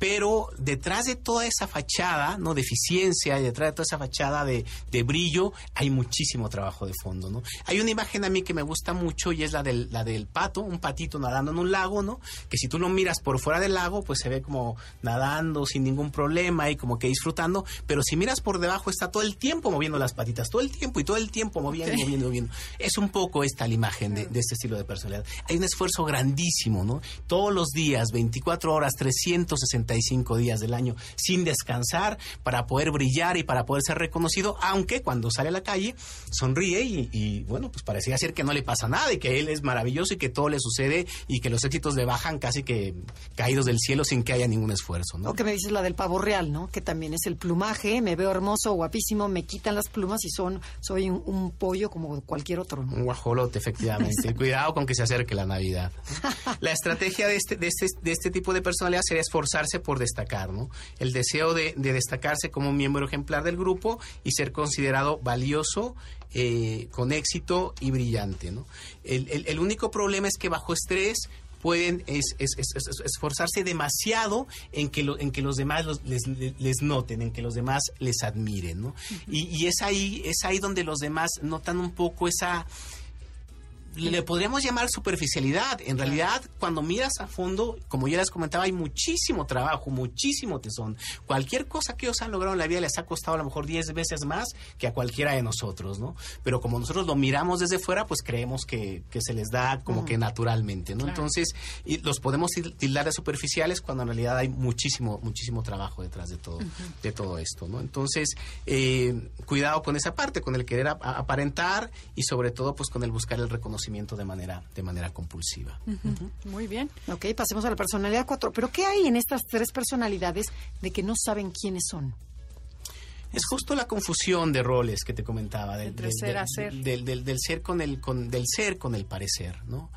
Pero detrás de toda esa fachada, ¿no? De eficiencia y detrás de toda esa fachada de, brillo, hay muchísimo trabajo de fondo, ¿no? Hay una imagen a mí que me gusta mucho y es la del, la del pato, un patito nadando en un lago, ¿no? Que si tú lo miras por fuera del lago, pues se ve como nadando sin ningún problema y como que disfrutando, pero si miras por debajo está todo el tiempo moviendo las patitas, todo el tiempo y todo el tiempo moviendo, moviendo, moviendo. Es un poco esta la imagen de, de este estilo de personalidad. Hay un esfuerzo grandísimo, ¿no? Todos los días, 24 horas, 360 días del año sin descansar para poder brillar y para poder ser reconocido, aunque cuando sale a la calle sonríe y, bueno, pues parecía ser que no le pasa nada y que él es maravilloso y que todo le sucede y que los éxitos le bajan casi que caídos del cielo sin que haya ningún esfuerzo, ¿no? O que me dices la del pavo real, ¿no? Que también es el plumaje, me veo hermoso, guapísimo, me quitan las plumas y son soy un, pollo como cualquier otro, Un guajolote, efectivamente. Cuidado con que se acerque la Navidad. La estrategia de este, de este, de este tipo de personalidad sería esforzarse por destacar, ¿no? El deseo de, destacarse como un miembro ejemplar del grupo y ser considerado valioso, eh, con éxito y brillante, ¿no? El, único problema es que bajo estrés pueden es, esforzarse demasiado en que, en que los demás les, noten, en que los demás les admiren, ¿no? y, y, es ahí es ahí donde los demás notan un poco esa le podríamos llamar superficialidad. En realidad, cuando miras a fondo, como ya les comentaba, hay muchísimo trabajo, muchísimo tesón. Cualquier cosa que ellos han logrado en la vida les ha costado a lo mejor 10 veces más que a cualquiera de nosotros, ¿no? Pero como nosotros lo miramos desde fuera, pues creemos que, se les da como que naturalmente, ¿no? Entonces, y los podemos tildar de superficiales cuando en realidad hay muchísimo, muchísimo trabajo detrás de todo, de todo esto, ¿no? Entonces, eh, cuidado con esa parte, con el querer aparentar y sobre todo, pues con el buscar el reconocimiento de manera, de manera compulsiva. Muy bien. Ok, pasemos a la personalidad 4. ¿Pero qué hay en estas tres personalidades de que no saben quiénes son? Es justo la confusión de roles que te comentaba. Del, Entre ser a ser. Del, ser con el, con, del ser con el parecer, ¿no?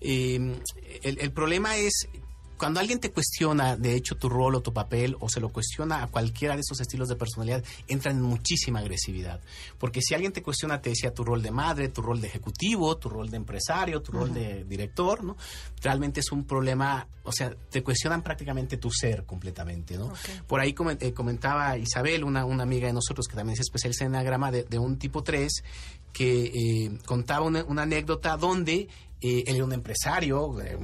Eh, el, el, problema es cuando alguien te cuestiona, de hecho, tu rol o tu papel, o se lo cuestiona a cualquiera de esos estilos de personalidad, entra en muchísima agresividad. Porque si alguien te cuestiona, te decía tu rol de madre, tu rol de ejecutivo, tu rol de empresario, tu rol de director, ¿no? Realmente es un problema, o sea, te cuestionan prácticamente tu ser completamente, ¿no? Por ahí eh, comentaba Isabel, una, una amiga de nosotros que también es especialista en enagrama de, de un tipo 3, que eh, contaba una, una anécdota donde eh, él era un empresario eh,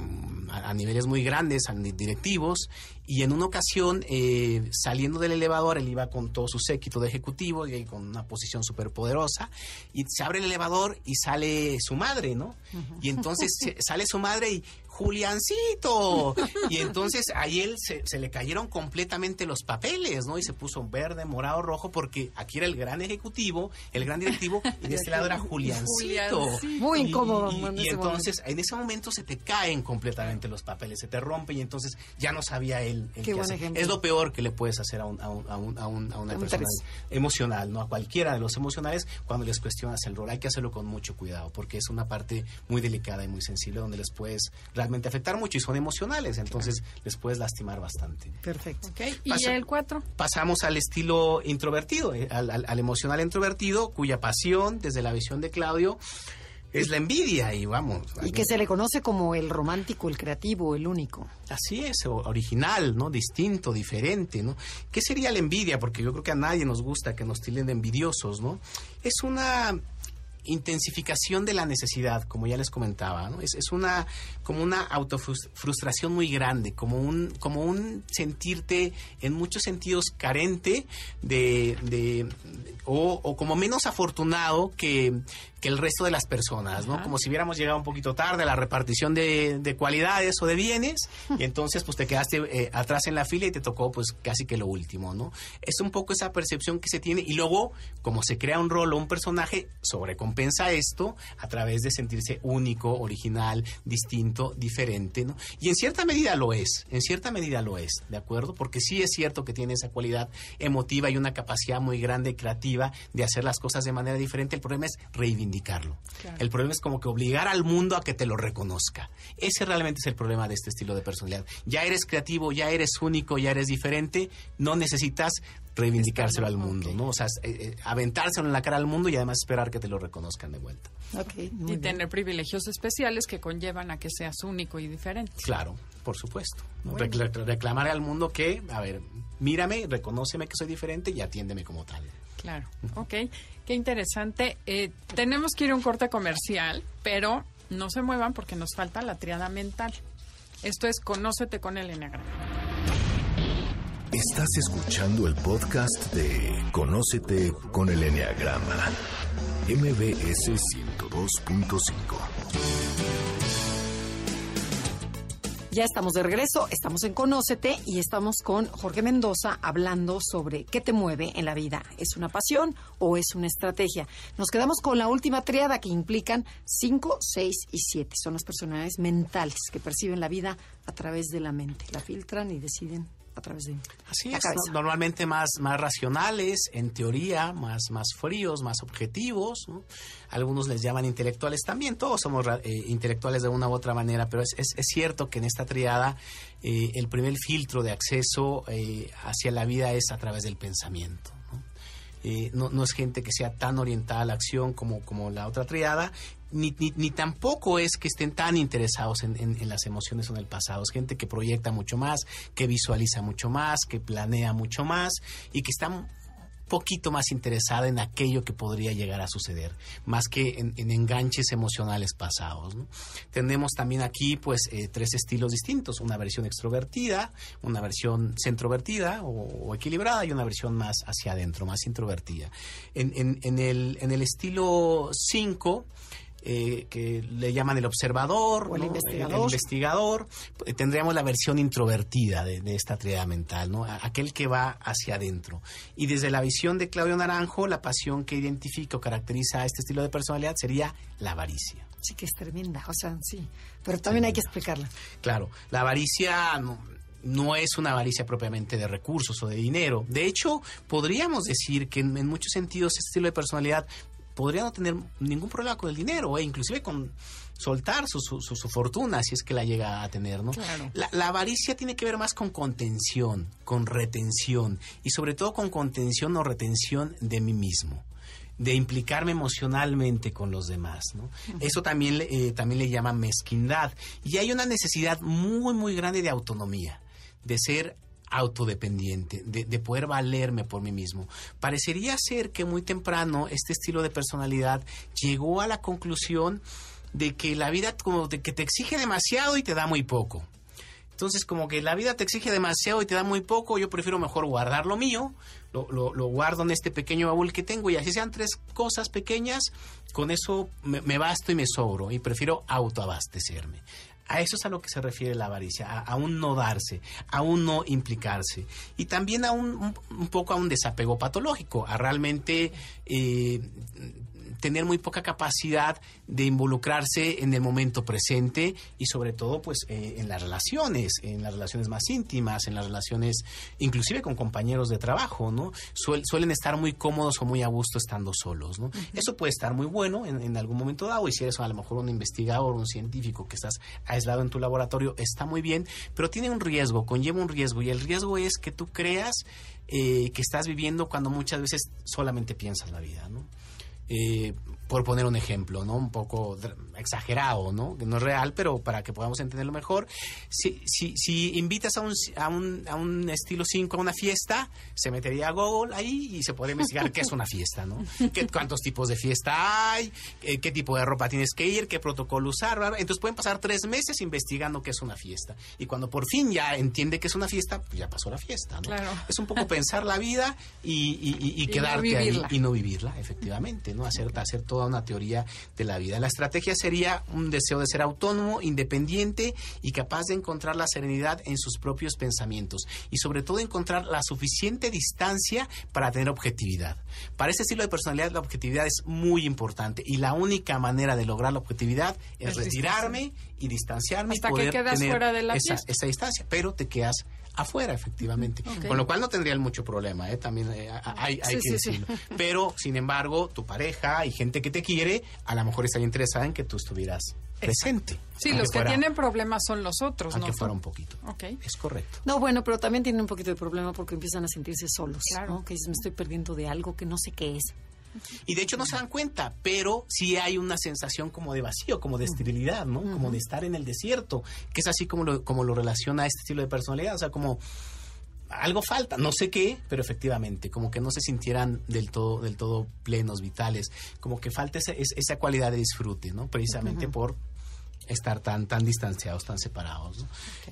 a, niveles muy grandes, directivos, y en una ocasión, eh, saliendo del elevador, él iba con todo su séquito de ejecutivo y con una posición súper poderosa, y se abre el elevador y sale su madre, ¿no? Y entonces sale su madre y, Juliancito. Y entonces ahí él se, le cayeron completamente los papeles, ¿no? Y se puso verde, morado, rojo, porque aquí era el gran ejecutivo, el gran directivo, y de este lado era Juliancito. Muy incómodo. Y, entonces en ese momento se te caen completamente los papeles, se te rompen y entonces ya no sabía él. qué buen ejemplo. Es lo peor que le puedes hacer a, un, a, un, a, una persona emocional, ¿no? A cualquiera de los emocionales cuando les cuestionas el rol. Hay que hacerlo con mucho cuidado porque es una parte muy delicada y muy sensible donde les puedes afectar mucho y son emocionales, entonces les puedes lastimar bastante. Perfecto. ¿Y el 4? Pasamos al estilo introvertido, eh, al, emocional introvertido, cuya pasión, desde la visión de Claudio, es la envidia y vamos. Y que se le conoce como el romántico, el creativo, el único. Así es, original, ¿no? Distinto, diferente, ¿no? ¿Qué sería la envidia? Porque yo creo que a nadie nos gusta que nos tilden de envidiosos, ¿no? Es una intensificación de la necesidad, como ya les comentaba, ¿no? es, es, una como una autofrustración muy grande, como un como un sentirte en muchos sentidos carente de, de o, o, como menos afortunado que, que el resto de las personas, ¿no? Como si hubiéramos llegado un poquito tarde a la repartición de, de cualidades o de bienes y entonces pues te quedaste eh, atrás en la fila y te tocó pues casi que lo último, ¿no? Es un poco esa percepción que se tiene y luego como se crea un rol o un personaje sobrecompensa recompensa esto a través de sentirse único, original, distinto, diferente, ¿no? Y en cierta medida lo es, en cierta medida lo es, ¿de acuerdo? Porque sí es cierto que tiene esa cualidad emotiva y una capacidad muy grande, creativa, de hacer las cosas de manera diferente. El problema es reivindicarlo. El problema es como que obligar al mundo a que te lo reconozca. Ese realmente es el problema de este estilo de personalidad. Ya eres creativo, ya eres único, ya eres diferente, no necesitas reivindicárselo al mundo, ¿no? O sea, eh, eh, aventárselo en la cara al mundo y además esperar que te lo reconozcan de vuelta. y tener privilegios especiales que conllevan a que seas único y diferente. Claro, por supuesto. reclamar al mundo que, a ver, mírame, reconóceme que soy diferente y atiéndeme como tal. Claro, ok. Qué interesante. Eh, tenemos que ir a un corte comercial, pero no se muevan porque nos falta la triada mental. Esto es Conócete con el Enneagrama. Estás escuchando el podcast de Conócete con el Enneagrama, MBS 102.5. Ya estamos de regreso, estamos en Conócete y estamos con Jorge Mendoza hablando sobre qué te mueve en la vida. ¿Es una pasión o es una estrategia? Nos quedamos con la última triada que implican 5, 6 y 7. Son las personalidades mentales que perciben la vida a través de la mente. La filtran y deciden a través de Así es, normalmente más, más racionales, en teoría, más, más fríos, más objetivos. Algunos les llaman intelectuales también, todos somos eh, intelectuales de una u otra manera, pero es, es, cierto que en esta triada eh, el primer filtro de acceso eh, hacia la vida es a través del pensamiento. ¿no? no, es gente que sea tan orientada a la acción como, como la otra triada, ni, ni, tampoco es que estén tan interesados en, las emociones o en el pasado. Es gente que proyecta mucho más, que visualiza mucho más, que planea mucho más y que está poquito más interesada en aquello que podría llegar a suceder, más que en, enganches emocionales pasados. Tenemos también aquí pues eh, tres estilos distintos, una versión extrovertida, una versión centrovertida o, equilibrada y una versión más hacia adentro, más introvertida. En, en el, en el estilo 5, eh, que le llaman el observador, o el, investigador. Eh, tendríamos la versión introvertida de, esta triada mental, ¿no? aquel que va hacia adentro. Y desde la visión de Claudio Naranjo, la pasión que identifica o caracteriza a este estilo de personalidad sería la avaricia. Sí, que es tremenda, o sea, sí, pero también hay que explicarla. Claro, la avaricia no, es una avaricia propiamente de recursos o de dinero. De hecho, podríamos decir que en, muchos sentidos este estilo de personalidad podría no tener ningún problema con el dinero, e inclusive con soltar su, su, fortuna si es que la llega a tener, ¿no? La, avaricia tiene que ver más con contención, con retención y sobre todo con contención o retención de mí mismo de implicarme emocionalmente con los demás, ¿no? Eso también, eh, también le llaman mezquindad. Y hay una necesidad muy, muy grande de autonomía, de ser autodependiente, de, poder valerme por mí mismo. Parecería ser que muy temprano este estilo de personalidad llegó a la conclusión de que la vida como de que te exige demasiado y te da muy poco. Entonces, como que la vida te exige demasiado y te da muy poco, yo prefiero mejor guardar lo mío, lo, lo, guardo en este pequeño baúl que tengo y así sean tres cosas pequeñas, con eso me, me basto y me sobro y prefiero autoabastecerme. A eso es a lo que se refiere la avaricia, a, un no darse, a un no implicarse. Y también a un, un, poco a un desapego patológico, a realmente eh, tener muy poca capacidad de involucrarse en el momento presente y sobre todo pues eh, en las relaciones, en las relaciones más íntimas, en las relaciones inclusive con compañeros de trabajo, ¿no? suelen estar muy cómodos o muy a gusto estando solos, ¿no? Eso puede estar muy bueno en, algún momento dado y si eres a lo mejor un investigador, un científico que estás aislado en tu laboratorio, está muy bien, pero tiene un riesgo, conlleva un riesgo y el riesgo es que tú creas eh, que estás viviendo cuando muchas veces solamente piensas la vida, ¿no? Eh, por poner un ejemplo, ¿no? Un poco exagerado, ¿no? Que no es real, pero para que podamos entenderlo mejor. Si, si, si invitas a un, a, un, a un estilo 5 a una fiesta, se metería a Google ahí y se puede investigar qué es una fiesta, ¿no? ¿Qué, ¿Cuántos tipos de fiesta hay? Eh, ¿Qué, tipo de ropa tienes que ir? ¿Qué protocolo usar? Entonces pueden pasar tres meses investigando qué es una fiesta. Y cuando por fin ya entiende que es una fiesta, pues ya pasó la fiesta, ¿no? Es un poco pensar la vida y, y, y, quedarte ahí y no vivirla, efectivamente, ¿no? Hacer, hacer todo toda una teoría de la vida. La estrategia sería un deseo de ser autónomo, independiente y capaz de encontrar la serenidad en sus propios pensamientos y sobre todo encontrar la suficiente distancia para tener objetividad. Para este estilo de personalidad la objetividad es muy importante y la única manera de lograr la objetividad es, retirarme y distanciarme Hasta y poder que quedas tener fuera de la esa, esa distancia, pero te quedas afuera efectivamente, con lo cual no tendrían mucho problema, ¿eh? también eh, hay, hay Sí, que sí, sí. decirlo. Pero, sin embargo, tu pareja y gente que te quiere, a lo mejor estaría interesada en que tú estuvieras presente. Sí, los que fuera- tienen problemas son los otros, Aunque ¿no? fuera un poquito. Ok. Es correcto. No, bueno, pero también tienen un poquito de problema porque empiezan a sentirse solos, Claro. ¿no? Que dices, me estoy perdiendo de algo que no sé qué es. Y de hecho no se dan cuenta, pero sí hay una sensación como de vacío, como de esterilidad, ¿no? Como de estar en el desierto, que es así como lo, como lo relaciona a este estilo de personalidad. O sea, como algo falta, no sé qué, pero efectivamente, como que no se sintieran del todo, del todo plenos, vitales, como que falta esa, es- esa cualidad de disfrute, ¿no? Precisamente por estar tan, tan distanciados, tan separados. ¿no?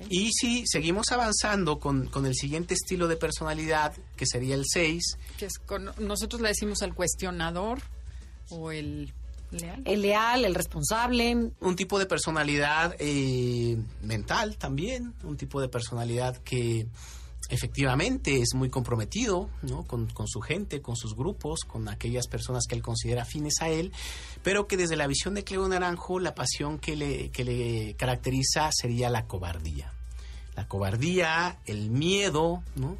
Y si seguimos avanzando con, con el siguiente estilo de personalidad, que sería el 6, Que es con- nosotros le decimos el cuestionador o el leal. El leal, el responsable, un tipo de personalidad eh, mental también, un tipo de personalidad que efectivamente es muy comprometido ¿no? con, con su gente, con sus grupos, con aquellas personas que él considera afines a él, pero que desde la visión de Cleo Naranjo la pasión que le, que le caracteriza sería la cobardía. La cobardía, el miedo, ¿no?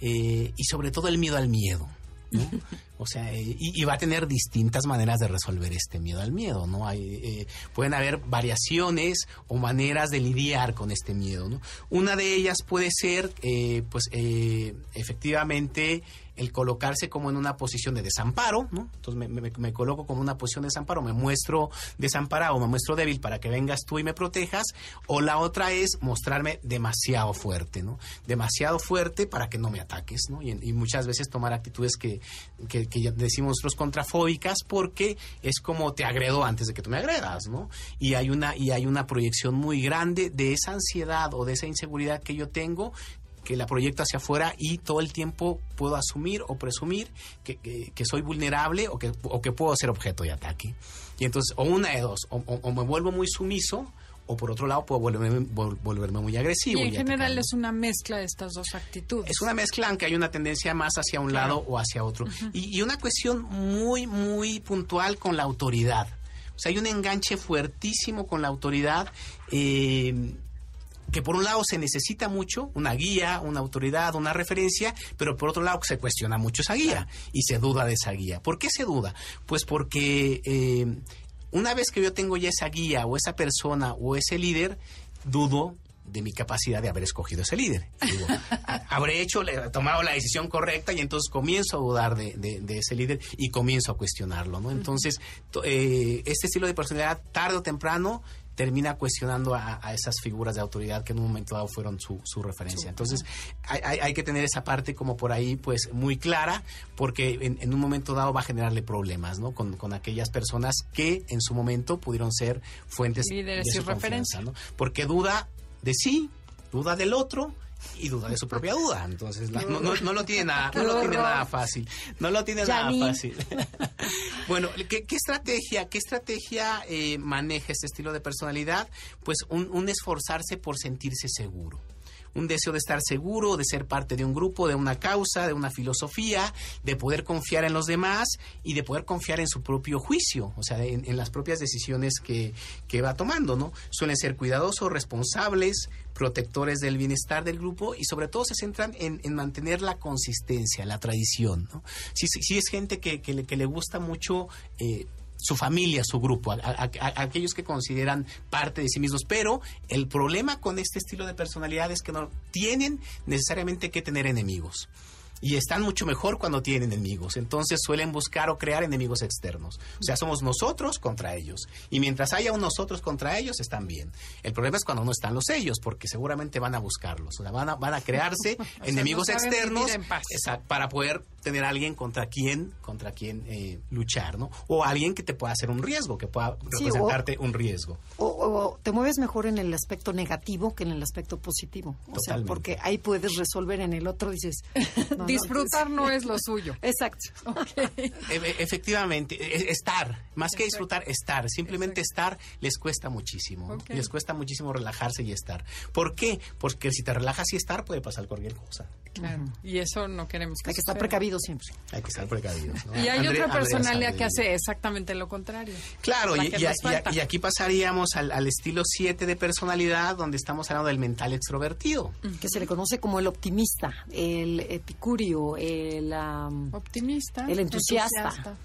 Eh, y sobre todo el miedo al miedo. O sea, eh, y, y va a tener distintas maneras de resolver este miedo al miedo, ¿no? Hay, eh, pueden haber variaciones o maneras de lidiar con este miedo, ¿no? Una de ellas puede ser, eh, pues, eh, efectivamente, el colocarse como en una posición de desamparo, ¿no? Entonces me, coloco como una posición de desamparo, me muestro desamparado, me muestro débil para que vengas tú y me protejas, o la otra es mostrarme demasiado fuerte, ¿no? Demasiado fuerte para que no me ataques, ¿no? Y, muchas veces tomar actitudes que, que, decimos nosotros contrafóbicas porque es como te agredo antes de que tú me agredas, ¿no? Y hay una, y hay una proyección muy grande de esa ansiedad o de esa inseguridad que yo tengo que la proyecto hacia afuera y todo el tiempo puedo asumir o presumir que, que- que soy vulnerable o que, o que puedo ser objeto de ataque. Y entonces, o una de dos, o, o- o me vuelvo muy sumiso, o por otro lado puedo volverme, vol- volverme muy Y agresivo. en y general atacar, ¿no? es una mezcla de estas dos actitudes. Es una mezcla, aunque hay una tendencia más hacia un lado o hacia otro. y, y una cuestión muy, muy puntual con la autoridad. O sea, hay un enganche fuertísimo con la autoridad. eh, que por un lado se necesita mucho, una guía, una autoridad, una referencia, pero por otro lado se cuestiona mucho esa guía y se duda de esa guía. ¿Por qué se duda? Pues porque eh, una vez que yo tengo ya esa guía o esa persona o ese líder, dudo de mi capacidad de haber escogido ese líder. Digo, "Ha- habré hecho, tomado la decisión correcta y entonces comienzo a dudar de, de- de ese líder y comienzo a cuestionarlo, ¿no? Entonces, to- eh, este estilo de personalidad, tarde o temprano, termina cuestionando a, a esas figuras de autoridad que en un momento dado fueron su, su referencia. Entonces, hay, hay- hay que tener esa parte como por ahí, pues, muy clara, porque en, en un momento dado va a generarle problemas, ¿no? Con, con aquellas personas que en su momento pudieron ser fuentes Líderes de su referencia. ¿no? Porque duda de sí, duda del otro y duda de su propia duda. Entonces, la- no, no- no lo tiene nada, no lo tiene nada fácil. No lo tiene nada fácil. bueno, ¿qué, qué estrategia, qué estrategia eh, maneja este estilo de personalidad? Pues un, un esforzarse por sentirse seguro. Un deseo de estar seguro, de ser parte de un grupo, de una causa, de una filosofía, de poder confiar en los demás y de poder confiar en su propio juicio, o sea, en, las propias decisiones que, que va tomando, ¿no? Suelen ser cuidadosos, responsables, protectores del bienestar del grupo y sobre todo se centran en, en mantener la consistencia, la tradición, ¿no? Si- si es gente que, que le, que le gusta mucho... eh, su familia, su grupo, a, aquellos que consideran parte de sí mismos. Pero el problema con este estilo de personalidad es que no tienen necesariamente que tener enemigos. Y están mucho mejor cuando tienen enemigos. Entonces suelen buscar o crear enemigos externos. O sea, somos nosotros contra ellos. Y mientras haya un nosotros contra ellos, están bien. El problema es cuando no están los ellos, porque seguramente van a buscarlos. O sea, van a, van a crearse enemigos no externos en para poder tener a alguien contra quien, contra quien eh, luchar, ¿no? O alguien que te pueda hacer un riesgo, que pueda Sí, representarte un riesgo. O, o te mueves mejor en el aspecto negativo que en el aspecto positivo. O sea, porque ahí puedes resolver en el otro, dices... no, Disfrutar no es lo suyo. Exacto. E- e- efectivamente, estar, más que disfrutar, estar. Simplemente estar les cuesta muchísimo. ¿no? Ok. Les cuesta muchísimo relajarse y estar. ¿Por qué? Porque si te relajas y estar, puede pasar cualquier cosa. Claro. Y eso no queremos que Hay que estar suceda. precavido siempre. Hay que estar precavidos. ¿no? Y hay André- otra personalidad que hace exactamente lo contrario. Claro, La y, y- y- y aquí pasaríamos al, al estilo 7 de personalidad, donde estamos hablando del mental extrovertido. Que se le conoce como el optimista, el el... Optimista. El entusiasta.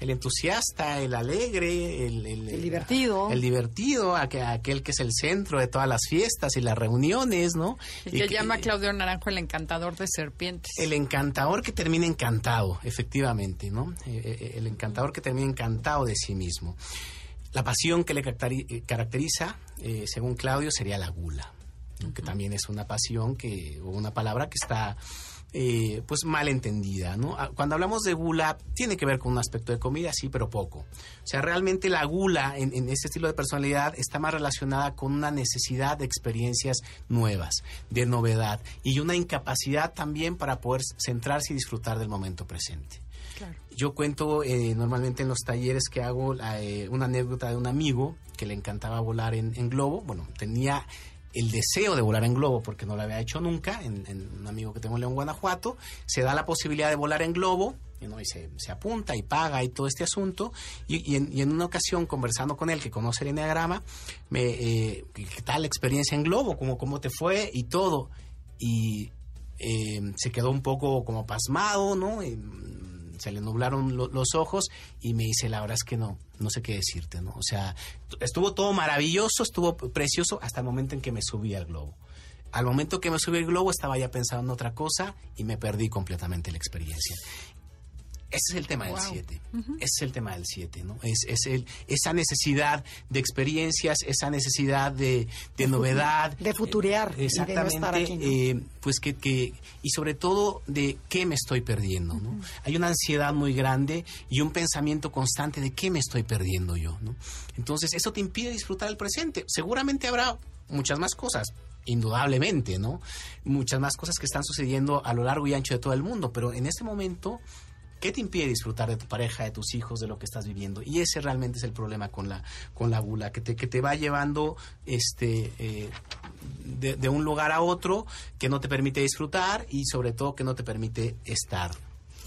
El entusiasta, el alegre, el, El divertido. El divertido, aqu- aquel que es el centro de todas las fiestas y las reuniones, ¿no? Y que que- llama a Claudio Naranjo el encantador de serpientes. El encantador que termina encantado, efectivamente, ¿no? Eh, eh, el encantador que termina encantado de sí mismo. La pasión que le caracteri- eh, caracteriza, eh, según Claudio, sería la gula, ¿no? que también es una pasión que, o una palabra que está eh, pues mal entendida, ¿no? Ah, Cuando hablamos de gula, tiene que ver con un aspecto de comida, sí, pero poco. O sea, realmente la gula en, en este estilo de personalidad está más relacionada con una necesidad de experiencias nuevas, de novedad y una incapacidad también para poder centrarse y disfrutar del momento presente. Claro. Yo cuento eh, normalmente en los talleres que hago la, eh, una anécdota de un amigo que le encantaba volar en, en globo. Bueno, tenía el deseo de volar en globo porque no lo había hecho nunca. En, en un amigo que tengo en León, Guanajuato, se da la posibilidad de volar en globo. ¿no? y se, se apunta y paga y todo este asunto. Y, y en, una ocasión, conversando con él, que conoce el enneagrama, me, eh, ¿qué tal la experiencia en globo? ¿Cómo, ¿Cómo te fue? Y todo. Y eh, se quedó un poco como pasmado, ¿no? Se le nublaron lo- los ojos y me dice, la verdad es que no, no sé qué decirte, ¿no? O sea, estuvo todo maravilloso, estuvo precioso hasta el momento en que me subí al globo. Al momento que me subí al globo estaba ya pensando en otra cosa y me perdí completamente la experiencia. Ese es el tema del Wow. 7. Ese es el tema del 7, ¿no? Es, es el, esa necesidad de experiencias, esa necesidad de, de novedad. De futurear y de no Exactamente. estar aquí, ¿no? eh, pues que, que, y sobre todo de qué me estoy perdiendo, ¿no? Hay una ansiedad muy grande y un pensamiento constante de qué me estoy perdiendo yo, ¿no? Entonces, eso te impide disfrutar el presente. Seguramente habrá muchas más cosas, indudablemente, ¿no? Muchas más cosas que están sucediendo a lo largo y ancho de todo el mundo, pero en este momento ¿Qué te impide disfrutar de tu pareja, de tus hijos, de lo que estás viviendo? Y ese realmente es el problema con la, con la gula, que te, que te va llevando este, eh, de, de un lugar a otro, que no te permite disfrutar y sobre todo que no te permite estar.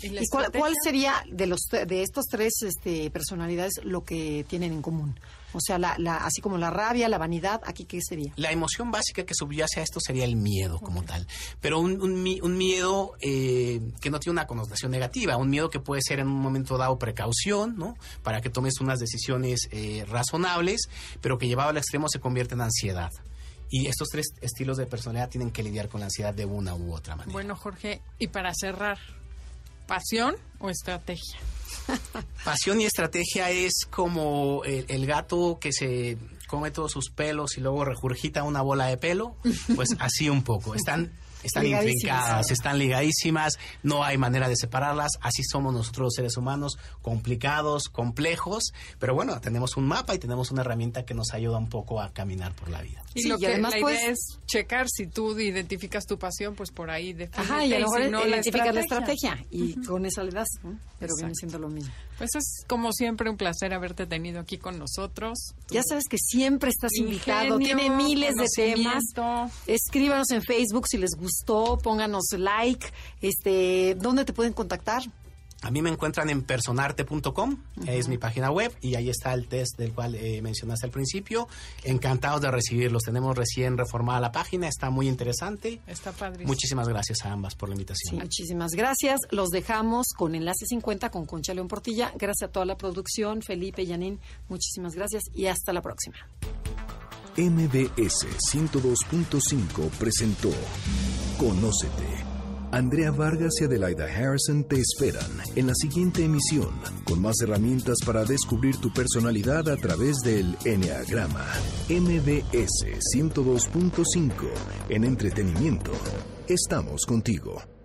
¿Y cuál, cuál sería de los de estos tres este, personalidades lo que tienen en común? O sea, la, la, así como la rabia, la vanidad, ¿aquí qué sería? La emoción básica que subyace a esto sería el miedo como tal, pero un, un mi- un miedo eh, que no tiene una connotación negativa, un miedo que puede ser en un momento dado precaución, ¿no? Para que tomes unas decisiones eh, razonables, pero que llevado al extremo se convierte en ansiedad. Y estos tres estilos de personalidad tienen que lidiar con la ansiedad de una u otra manera. Bueno, Jorge, y para cerrar, ¿pasión o estrategia? Pasión y estrategia es como el, gato que se come todos sus pelos y luego regurgita una bola de pelo, pues así un poco. Están están Ligadísimas. intrincadas, están ligadísimas, no hay manera de separarlas, así somos nosotros los seres humanos, complicados, complejos, pero bueno, tenemos un mapa y tenemos una herramienta que nos ayuda un poco a caminar por la vida. Y Sí, lo y que además, la pues- idea es checar si tú identificas tu pasión, pues por ahí defínete, Ajá, y a lo mejor si no, identificas la estrategia y con esa le das, ¿no? pero viene Exacto. siendo lo mismo. Pues es como siempre un placer haberte tenido aquí con nosotros. Ya sabes que siempre estás invitado, tiene miles de temas. Escríbanos en Facebook si les gustó, pónganos like, este, ¿dónde te pueden contactar? A mí me encuentran en personarte.com, es mi página web, y ahí está el test del cual eh, mencionaste al principio. Encantados de recibirlos. Tenemos recién reformada la página, está muy interesante. Está padrísimo. Muchísimas gracias a ambas por la invitación. Muchísimas gracias. Los dejamos con Enlace 50 con Concha León Portilla. Gracias a toda la producción, Felipe, Yanin. Muchísimas gracias y hasta la próxima. MBS 102.5 presentó Conócete. Andrea Vargas y Adelaida Harrison te esperan en la siguiente emisión con más herramientas para descubrir tu personalidad a través del Enneagrama. MBS 102.5 en entretenimiento. Estamos contigo.